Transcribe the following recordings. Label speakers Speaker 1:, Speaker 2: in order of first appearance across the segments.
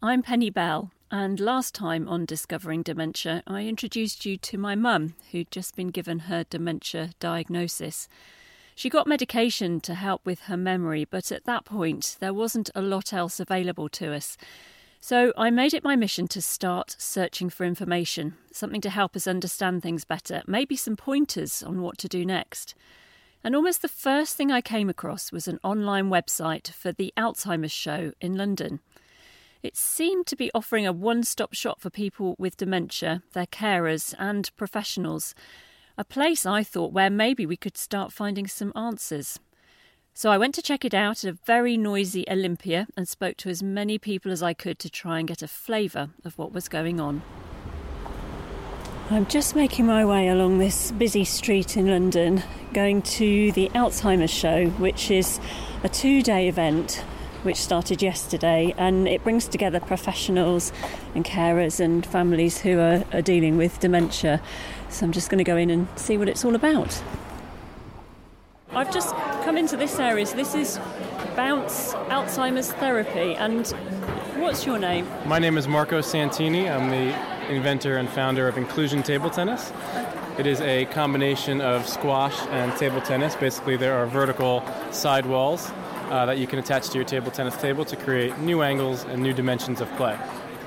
Speaker 1: I'm Penny Bell, and last time on Discovering Dementia, I introduced you to my mum, who'd just been given her dementia diagnosis. She got medication to help with her memory, but at that point, there wasn't a lot else available to us. So I made it my mission to start searching for information, something to help us understand things better, maybe some pointers on what to do next. And almost the first thing I came across was an online website for the Alzheimer's Show in London. It seemed to be offering a one stop shop for people with dementia, their carers, and professionals. A place I thought where maybe we could start finding some answers. So I went to check it out at a very noisy Olympia and spoke to as many people as I could to try and get a flavour of what was going on. I'm just making my way along this busy street in London, going to the Alzheimer's Show, which is a two day event which started yesterday, and it brings together professionals and carers and families who are, are dealing with dementia. So I'm just going to go in and see what it's all about. I've just come into this area. So this is Bounce Alzheimer's Therapy, and what's your name?
Speaker 2: My name is Marco Santini. I'm the inventor and founder of Inclusion Table Tennis. It is a combination of squash and table tennis. Basically, there are vertical side walls uh, that you can attach to your table tennis table to create new angles and new dimensions of play.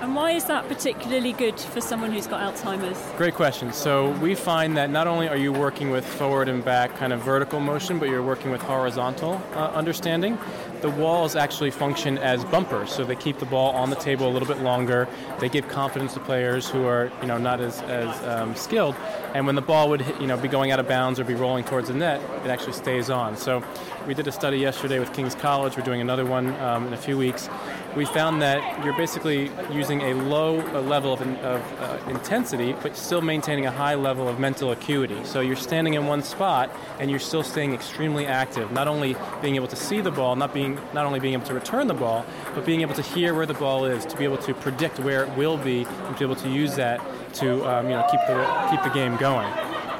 Speaker 1: And why is that particularly good for someone who's got Alzheimer's?
Speaker 2: Great question. So we find that not only are you working with forward and back kind of vertical motion, but you're working with horizontal uh, understanding. The walls actually function as bumpers, so they keep the ball on the table a little bit longer. They give confidence to players who are, you know, not as, as um, skilled. And when the ball would, you know, be going out of bounds or be rolling towards the net, it actually stays on. So we did a study yesterday with King's College. We're doing another one um, in a few weeks. We found that you're basically using a low level of, of uh, intensity, but still maintaining a high level of mental acuity. So you're standing in one spot and you're still staying extremely active. Not only being able to see the ball, not being not only being able to return the ball, but being able to hear where the ball is, to be able to predict where it will be, and to be able to use that to um, you know keep the keep the game going.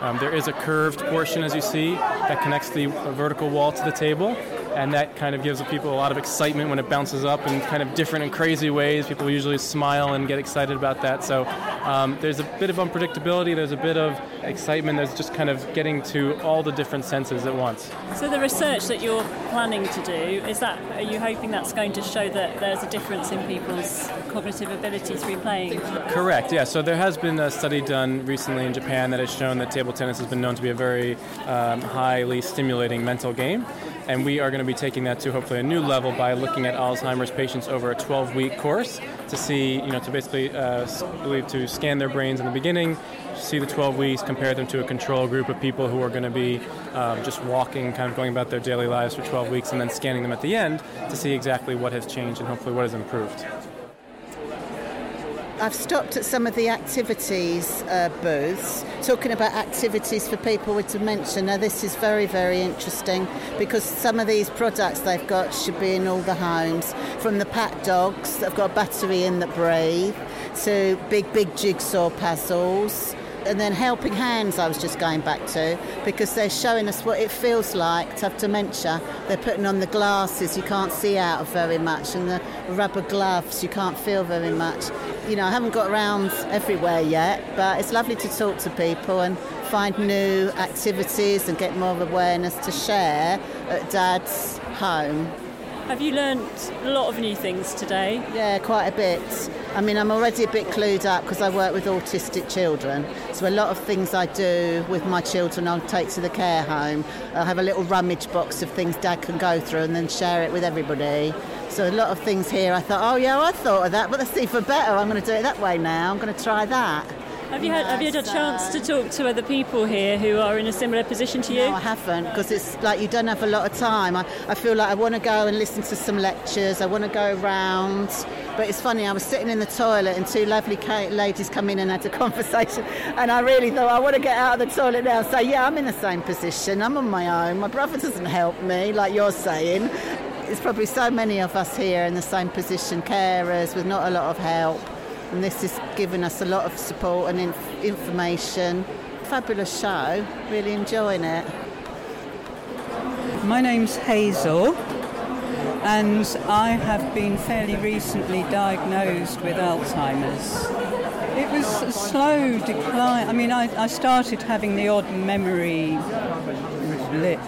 Speaker 2: Um, there is a curved portion, as you see, that connects the vertical wall to the table, and that kind of gives people a lot of excitement when it bounces up in kind of different and crazy ways. People usually smile and get excited about that. So um, there's a bit of unpredictability, there's a bit of excitement, there's just kind of getting to all the different senses at once.
Speaker 1: So the research that you're planning to do is that are you hoping that's going to show that there's a difference in people's cognitive ability through playing?
Speaker 2: Correct. Yeah. So there has been a study done recently in Japan that has shown that table tennis has been known to be a very um, highly stimulating mental game and we are going to be taking that to hopefully a new level by looking at Alzheimer's patients over a 12-week course to see, you know, to basically uh, believe to scan their brains in the beginning, see the 12 weeks, compare them to a control group of people who are going to be um, just walking, kind of going about their daily lives for 12 weeks, and then scanning them at the end to see exactly what has changed and hopefully what has improved.
Speaker 3: I've stopped at some of the activities uh, booths talking about activities for people with dementia. Now, this is very, very interesting because some of these products they've got should be in all the homes from the pat dogs that have got a battery in that breathe to big, big jigsaw puzzles and then Helping Hands, I was just going back to, because they're showing us what it feels like to have dementia. They're putting on the glasses you can't see out of very much, and the rubber gloves you can't feel very much. You know, I haven't got around everywhere yet, but it's lovely to talk to people and find new activities and get more awareness to share at Dad's home.
Speaker 1: Have you learnt a lot of new things today?
Speaker 3: Yeah, quite a bit. I mean, I'm already a bit clued up because I work with autistic children. So a lot of things I do with my children, I'll take to the care home. I'll have a little rummage box of things Dad can go through and then share it with everybody. So a lot of things here, I thought, oh yeah, I thought of that, but let's that's even better. I'm going to do it that way now. I'm going to try that.
Speaker 1: Have you had Have you had a chance to um, talk to other people here who are in a similar position to you?
Speaker 3: No, I haven't because it's like you don't have a lot of time. I, I feel like I want to go and listen to some lectures. I want to go around. But it's funny, I was sitting in the toilet and two lovely ladies come in and had a conversation. And I really thought, I want to get out of the toilet now say, yeah, I'm in the same position. I'm on my own. My brother doesn't help me, like you're saying. There's probably so many of us here in the same position, carers with not a lot of help and this has given us a lot of support and inf- information. Fabulous show, really enjoying it.
Speaker 4: My name's Hazel. and I have been fairly recently diagnosed with Alzheimer's. It was a slow decline. I mean, I, I started having the odd memory blip.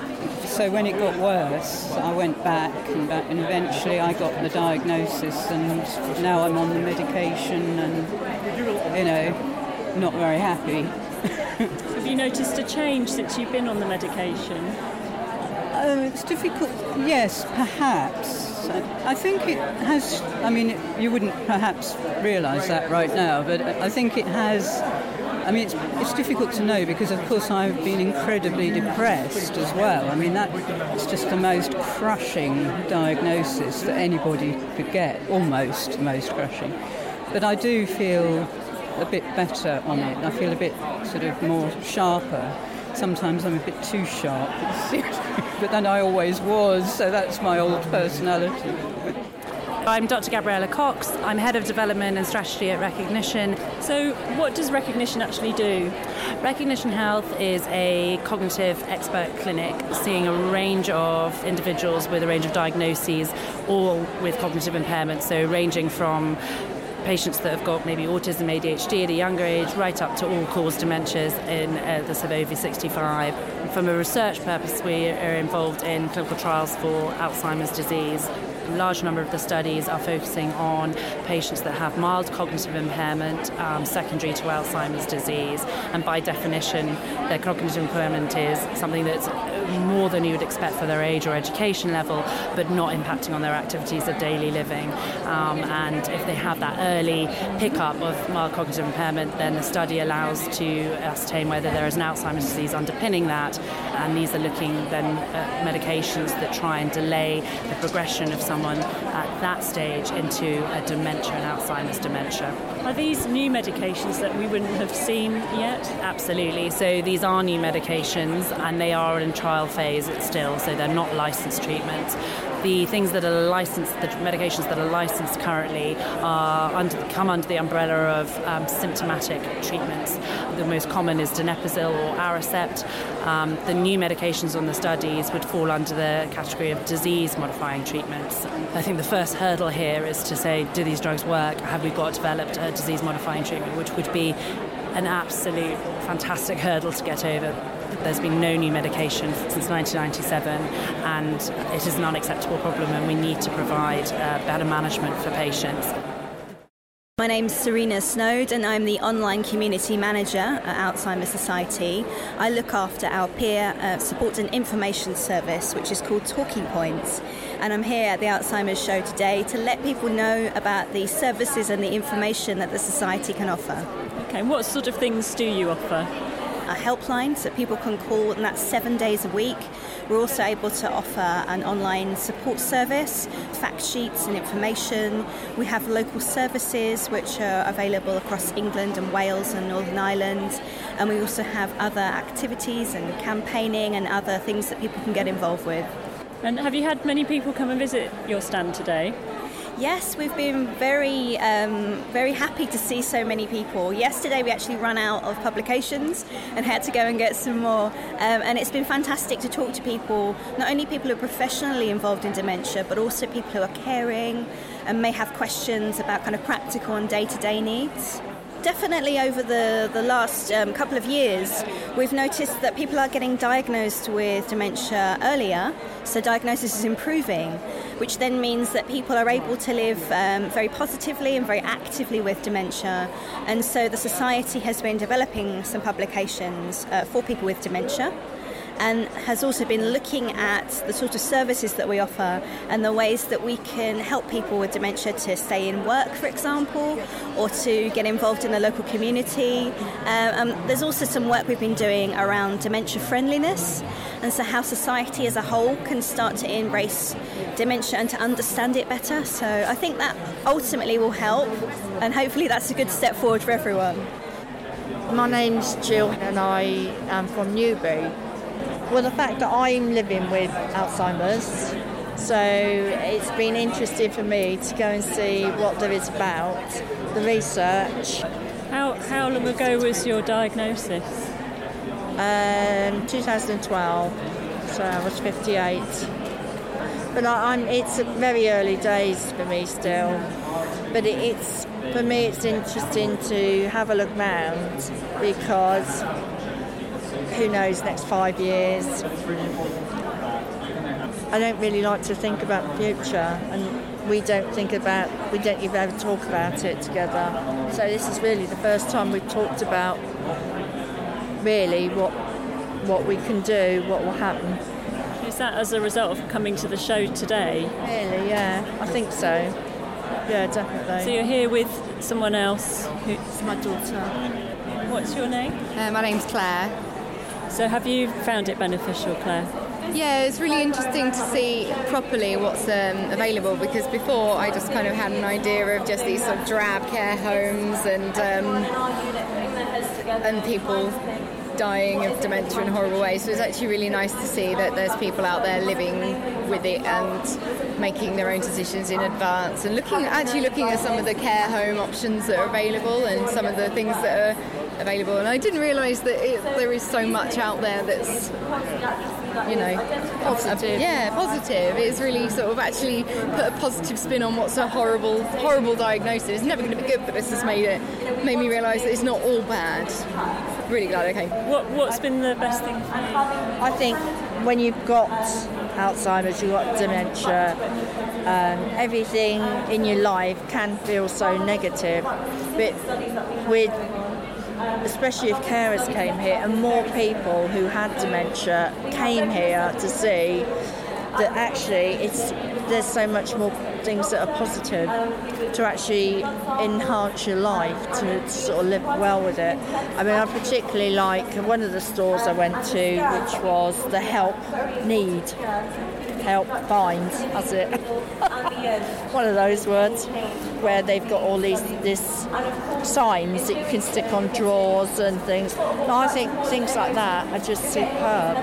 Speaker 4: So when it got worse, I went back and back, and eventually I got the diagnosis, and now I'm on the medication, and you know, not very happy.
Speaker 1: Have you noticed a change since you've been on the medication?
Speaker 4: Uh, it's difficult. Yes, perhaps. I think it has. I mean, you wouldn't perhaps realise that right now, but I think it has. I mean, it's, it's difficult to know because, of course, I've been incredibly depressed as well. I mean, that it's just the most crushing diagnosis that anybody could get, almost most crushing. But I do feel a bit better on it. I feel a bit sort of more sharper. Sometimes I'm a bit too sharp, but then I always was, so that's my old personality.
Speaker 5: I'm Dr. Gabriella Cox. I'm Head of Development and Strategy at Recognition.
Speaker 1: So, what does Recognition actually do?
Speaker 5: Recognition Health is a cognitive expert clinic seeing a range of individuals with a range of diagnoses, all with cognitive impairment, so ranging from patients that have got maybe autism, ADHD at a younger age, right up to all cause dementias in uh, the sort of over 65. From a research purpose, we are involved in clinical trials for Alzheimer's disease a large number of the studies are focusing on patients that have mild cognitive impairment um, secondary to Alzheimer's disease, and by definition, their cognitive impairment is something that's more than you would expect for their age or education level, but not impacting on their activities of daily living. Um, and if they have that early pickup of mild cognitive impairment, then the study allows to ascertain whether there is an Alzheimer's disease underpinning that. And these are looking then at medications that try and delay the progression of someone at that stage into a dementia and Alzheimer's dementia.
Speaker 1: Are these new medications that we wouldn't have seen yet?
Speaker 5: Absolutely. So these are new medications and they are in trial phase still, so they're not licensed treatments the things that are licensed, the medications that are licensed currently, are under, come under the umbrella of um, symptomatic treatments. The most common is donepezil or Aricept. Um, the new medications on the studies would fall under the category of disease-modifying treatments. I think the first hurdle here is to say, do these drugs work? Have we got developed a disease-modifying treatment, which would be an absolute fantastic hurdle to get over. There's been no new medication since 1997, and it is an unacceptable problem, and we need to provide uh, better management for patients.
Speaker 6: My name's Serena Snowd, and I'm the online community manager at Alzheimer's Society. I look after our peer uh, support and information service, which is called Talking Points. And I'm here at the Alzheimer's Show today to let people know about the services and the information that the Society can offer.
Speaker 1: Okay, what sort of things do you offer?
Speaker 6: A helpline so people can call, and that's seven days a week. We're also able to offer an online support service, fact sheets and information. We have local services which are available across England and Wales and Northern Ireland. And we also have other activities and campaigning and other things that people can get involved with.
Speaker 1: And have you had many people come and visit your stand today?
Speaker 6: Yes, we've been very, um, very happy to see so many people. Yesterday we actually ran out of publications and had to go and get some more. Um, and it's been fantastic to talk to people, not only people who are professionally involved in dementia, but also people who are caring and may have questions about kind of practical and day-to-day needs definitely over the, the last um, couple of years, we've noticed that people are getting diagnosed with dementia earlier, so diagnosis is improving, which then means that people are able to live um, very positively and very actively with dementia. And so the Society has been developing some publications uh, for people with dementia and has also been looking at the sort of services that we offer and the ways that we can help people with dementia to stay in work, for example, or to get involved in the local community. Um, um, there's also some work we've been doing around dementia friendliness, and so how society as a whole can start to embrace dementia and to understand it better. So I think that ultimately will help, and hopefully that's a good step forward for everyone.
Speaker 7: My name's Jill, and I am from Newbury. Well, the fact that I'm living with Alzheimer's, so it's been interesting for me to go and see what there is about the research.
Speaker 1: How, how long ago was your diagnosis?
Speaker 7: Um, 2012, so I was 58. but I, am It's very early days for me still. But it, it's for me, it's interesting to have a look round because who knows next five years. I don't really like to think about the future, and we don't think about, we don't even ever talk about it together. So this is really the first time we've talked about really what what we can do, what will happen.
Speaker 1: Is that as a result of coming to the show today?
Speaker 7: Really, yeah, I think so. Yeah, definitely.
Speaker 1: So you're here with someone else?
Speaker 7: It's my daughter.
Speaker 1: What's your name?
Speaker 8: Uh, my name's Claire.
Speaker 1: So have you found it beneficial, Claire?
Speaker 8: Yeah, it's really interesting to see properly what's um, available because before I just kind of had an idea of just these sort of drab care homes and um, and people dying of dementia in horrible ways. So it's actually really nice to see that there's people out there living with it and making their own decisions in advance and looking actually looking at some of the care home options that are available and some of the things that are available. And I didn't realise that it, there is so much out there that's you know,
Speaker 1: positive.
Speaker 8: yeah, positive. It's really sort of actually put a positive spin on what's a horrible, horrible diagnosis. It's never going to be good, but this has made it made me realise that it's not all bad. Really glad I came.
Speaker 1: What What's been the best thing for you?
Speaker 7: I think when you've got Alzheimer's, you've got dementia, um, everything in your life can feel so negative. But with especially if carers came here and more people who had dementia came here to see that actually it's there's so much more things that are positive to actually enhance your life to, to, sort of live well with it. I mean, I particularly like one of the stores I went to, which was the Help Need, Help Find, as it one of those words, where they've got all these this signs that you can stick on drawers and things. And I think things like that are just superb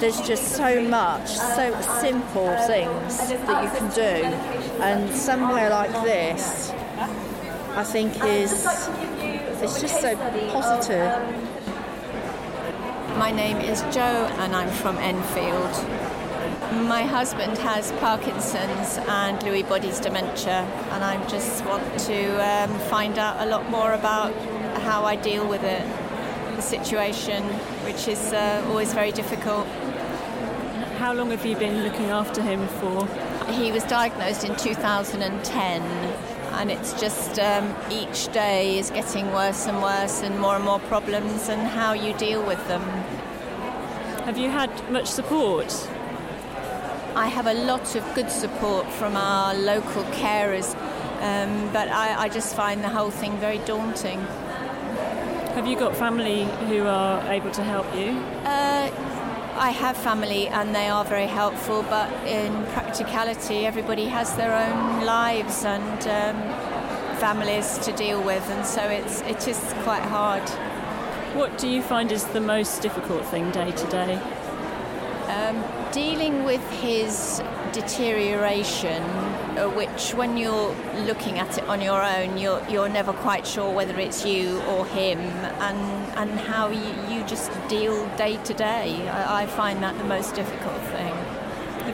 Speaker 7: there's just so much, so simple things that you can do, and somewhere like this, I think is it's just so positive.
Speaker 9: My name is Jo, and I'm from Enfield. My husband has Parkinson's and Lewy body's dementia, and I just want to um, find out a lot more about how I deal with it, the situation, which is uh, always very difficult.
Speaker 1: How long have you been looking after him for?
Speaker 9: He was diagnosed in 2010, and it's just um, each day is getting worse and worse, and more and more problems, and how you deal with them.
Speaker 1: Have you had much support?
Speaker 9: I have a lot of good support from our local carers, um, but I, I just find the whole thing very daunting.
Speaker 1: Have you got family who are able to help you?
Speaker 9: Uh, I have family and they are very helpful, but in practicality, everybody has their own lives and um, families to deal with, and so it's it is quite hard.
Speaker 1: What do you find is the most difficult thing day to day?
Speaker 9: Um, dealing with his deterioration, uh, which when you're looking at it on your own, you're, you're never quite sure whether it's you or him, and, and how you, you just deal day to day. I, I find that the most difficult thing.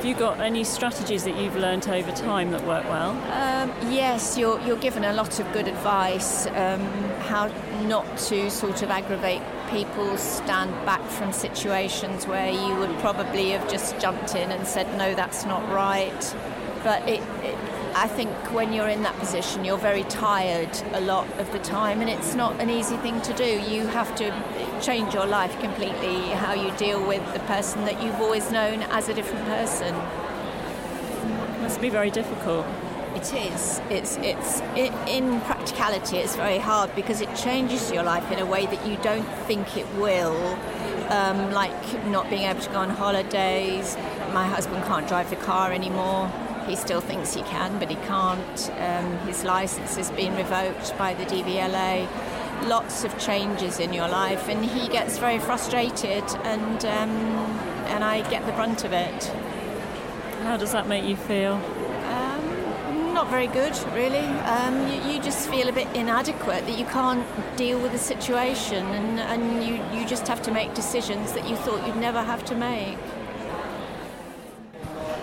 Speaker 1: You got any strategies that you've learnt over time that work well?
Speaker 9: Um, yes, you're, you're given a lot of good advice um, how not to sort of aggravate people, stand back from situations where you would probably have just jumped in and said, no, that's not right. But it, it I think when you're in that position, you're very tired a lot of the time, and it's not an easy thing to do. You have to change your life completely, how you deal with the person that you've always known as a different person.
Speaker 1: It must be very difficult.
Speaker 9: It is. It's it's it, in practicality, it's very hard because it changes your life in a way that you don't think it will. Um, like not being able to go on holidays. My husband can't drive the car anymore he still thinks he can, but he can't. Um, his license has been revoked by the DVLA. Lots of changes in your life, and he gets very frustrated, and um, and I get the brunt of it.
Speaker 1: How does that make you feel?
Speaker 9: Um, not very good, really. Um, you, you, just feel a bit inadequate that you can't deal with the situation, and, and you, you just have to make decisions that you thought you'd never have to make.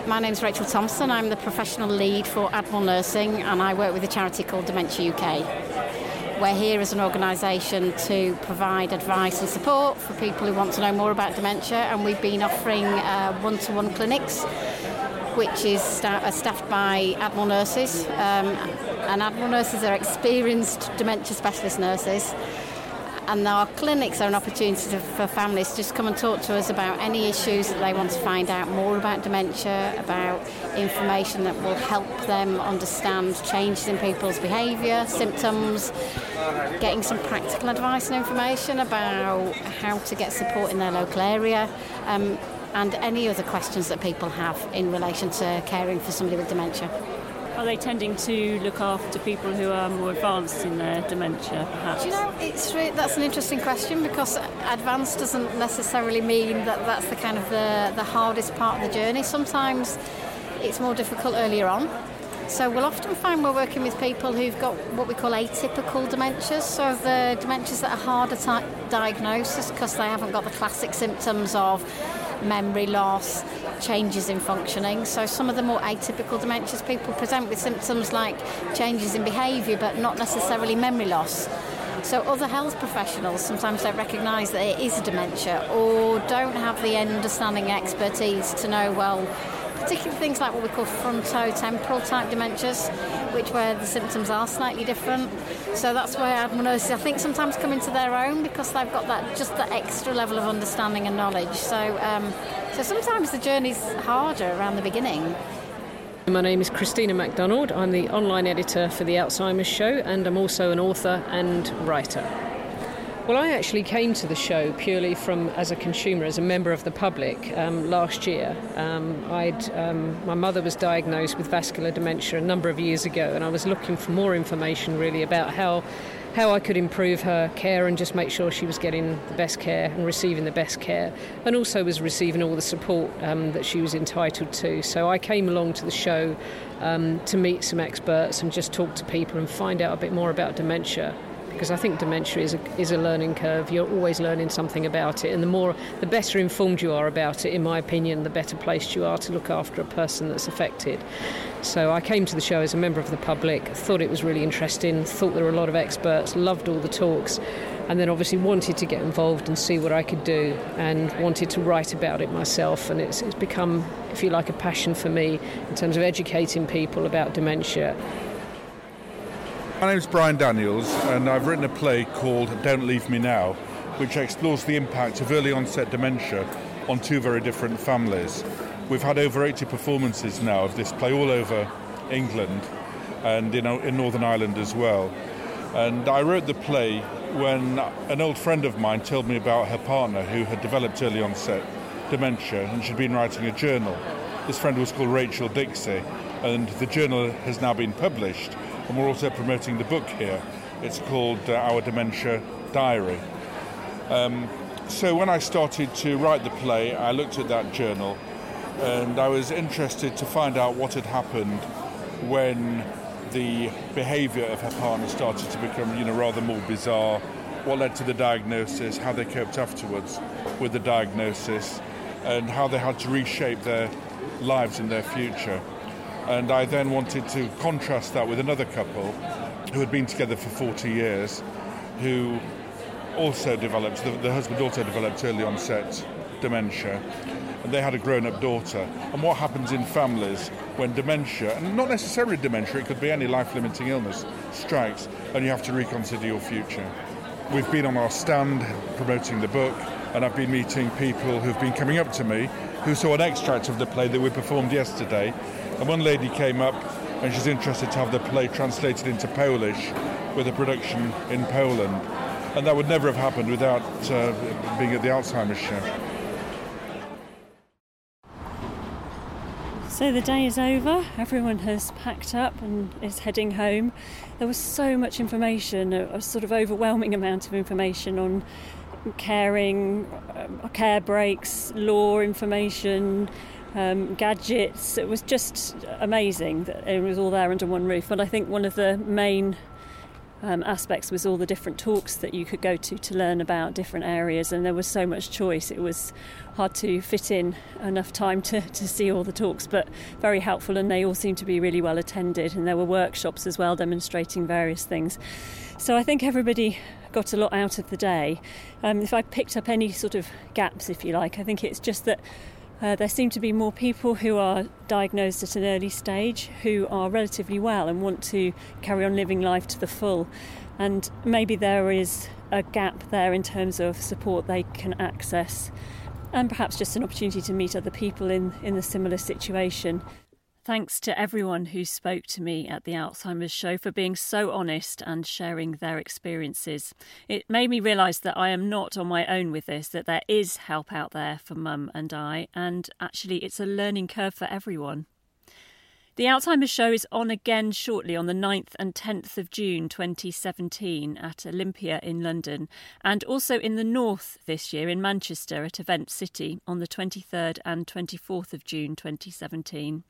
Speaker 10: my name's Rachel Thompson. I'm the professional lead for Admiral Nursing and I work with a charity called Dementia UK. We're here as an organisation to provide advice and support for people who want to know more about dementia and we've been offering one to one clinics which is sta- staffed by Admiral nurses. Um, and Admiral nurses are experienced dementia specialist nurses and our clinics are an opportunity for families to just come and talk to us about any issues that they want to find out more about dementia, about information that will help them understand changes in people's behaviour, symptoms, getting some practical advice and information about how to get support in their local area. Um, and any other questions that people have in relation to caring for somebody with dementia.
Speaker 1: Are they tending to look after people who are more advanced in their dementia, perhaps?
Speaker 10: Do you know, it's re- that's an interesting question because advanced doesn't necessarily mean that that's the kind of the, the hardest part of the journey. Sometimes it's more difficult earlier on. So we'll often find we're working with people who've got what we call atypical dementias, so the dementias that are harder to diagnose because they haven't got the classic symptoms of memory loss, changes in functioning. So some of the more atypical dementias, people present with symptoms like changes in behaviour, but not necessarily memory loss. So other health professionals sometimes don't recognise that it is a dementia or don't have the understanding expertise to know, well, particularly things like what we call frontotemporal type dementias, which where the symptoms are slightly different. So that's where Admiral nurses, I think, sometimes come into their own because they've got that just that extra level of understanding and knowledge. So, um, so sometimes the journey's harder around the beginning.
Speaker 11: My name is Christina MacDonald. I'm the online editor for the Alzheimer's Show, and I'm also an author and writer. Well, I actually came to the show purely from as a consumer, as a member of the public um, last year. Um, I'd, um, my mother was diagnosed with vascular dementia a number of years ago, and I was looking for more information really about how how I could improve her care and just make sure she was getting the best care and receiving the best care, and also was receiving all the support um, that she was entitled to. So I came along to the show um, to meet some experts and just talk to people and find out a bit more about dementia because I think dementia is a, is a learning curve. You're always learning something about it, and the more, the better informed you are about it, in my opinion, the better placed you are to look after a person that's affected. So I came to the show as a member of the public, thought it was really interesting, thought there were a lot of experts, loved all the talks, and then obviously wanted to get involved and see what I could do, and wanted to write about it myself. And it's, it's become, if you like, a passion for me in terms of educating people about dementia
Speaker 12: my name is Brian Daniels, and I've written a play called Don't Leave Me Now, which explores the impact of early onset dementia on two very different families. We've had over 80 performances now of this play all over England and in, in Northern Ireland as well. And I wrote the play when an old friend of mine told me about her partner who had developed early onset dementia and she'd been writing a journal. This friend was called Rachael Dixey, and the journal has now been published and we're also promoting the book here. It's called uh, Our Dementia Diary. Um, so when I started to write the play, I looked at that journal and I was interested to find out what had happened when the behaviour of her partner started to become, you know, rather more bizarre. What led to the diagnosis, how they coped afterwards with the diagnosis, and how they had to reshape their lives in their future. And I then wanted to contrast that with another couple who had been together for 40 years, who also developed, the, the husband also developed early onset dementia, and they had a grown up daughter. And what happens in families when dementia, and not necessarily dementia, it could be any life limiting illness, strikes, and you have to reconsider your future. We've been on our stand promoting the book, and I've been meeting people who've been coming up to me who saw an extract of the play that we performed yesterday and one lady came up and she's interested to have the play translated into Polish with a production in Poland. And that would never have happened without uh, being at the Alzheimer's show.
Speaker 1: So the day is over, everyone has packed up and is heading home. There was so much information, a, sort of overwhelming amount of information on caring, um, care breaks, law information, um, gadgets. It was just amazing that it was all there under one roof. But I think one of the main um, aspects was all the different talks that you could go to to learn about different areas, and there was so much choice. It was hard to fit in enough time to, to see all the talks, but very helpful, and they all seemed to be really well attended. And there were workshops as well demonstrating various things. So I think everybody got a lot out of the day. Um, if I picked up any sort of gaps, if you like, I think it's just that uh, there seem to be more people who are diagnosed at an early stage who are relatively well and want to carry on living life to the full. And maybe there is a gap there in terms of support they can access, and perhaps just an opportunity to meet other people in, in a similar situation. Thanks to everyone who spoke to me at the Alzheimer's show for being so honest and sharing their experiences. It made me realise that I am not on my own with this, that there is help out there for mum and I, and actually it's a learning curve for everyone. The Alzheimer's Show is on again shortly on the 9th and 10th of June 2017 at Olympia in London, and also in the north this year in Manchester at Event City on the 23rd and 24th of June 2017.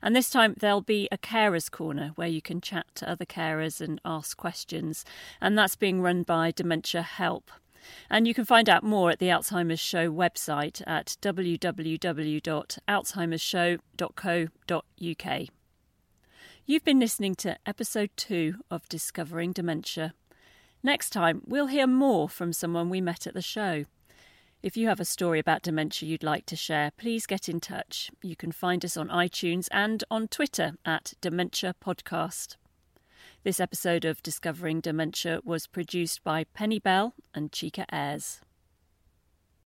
Speaker 1: And this time there'll be a carers corner where you can chat to other carers and ask questions, and that's being run by Dementia Help. And you can find out more at the Alzheimer's Show website at www.alzheimersshow.co.uk. You've been listening to episode two of Discovering Dementia. Next time, we'll hear more from someone we met at the show. If you have a story about dementia you'd like to share, please get in touch. You can find us on iTunes and on Twitter at Dementia Podcast. This episode of Discovering Dementia was produced by Penny Bell and Chica Ayres.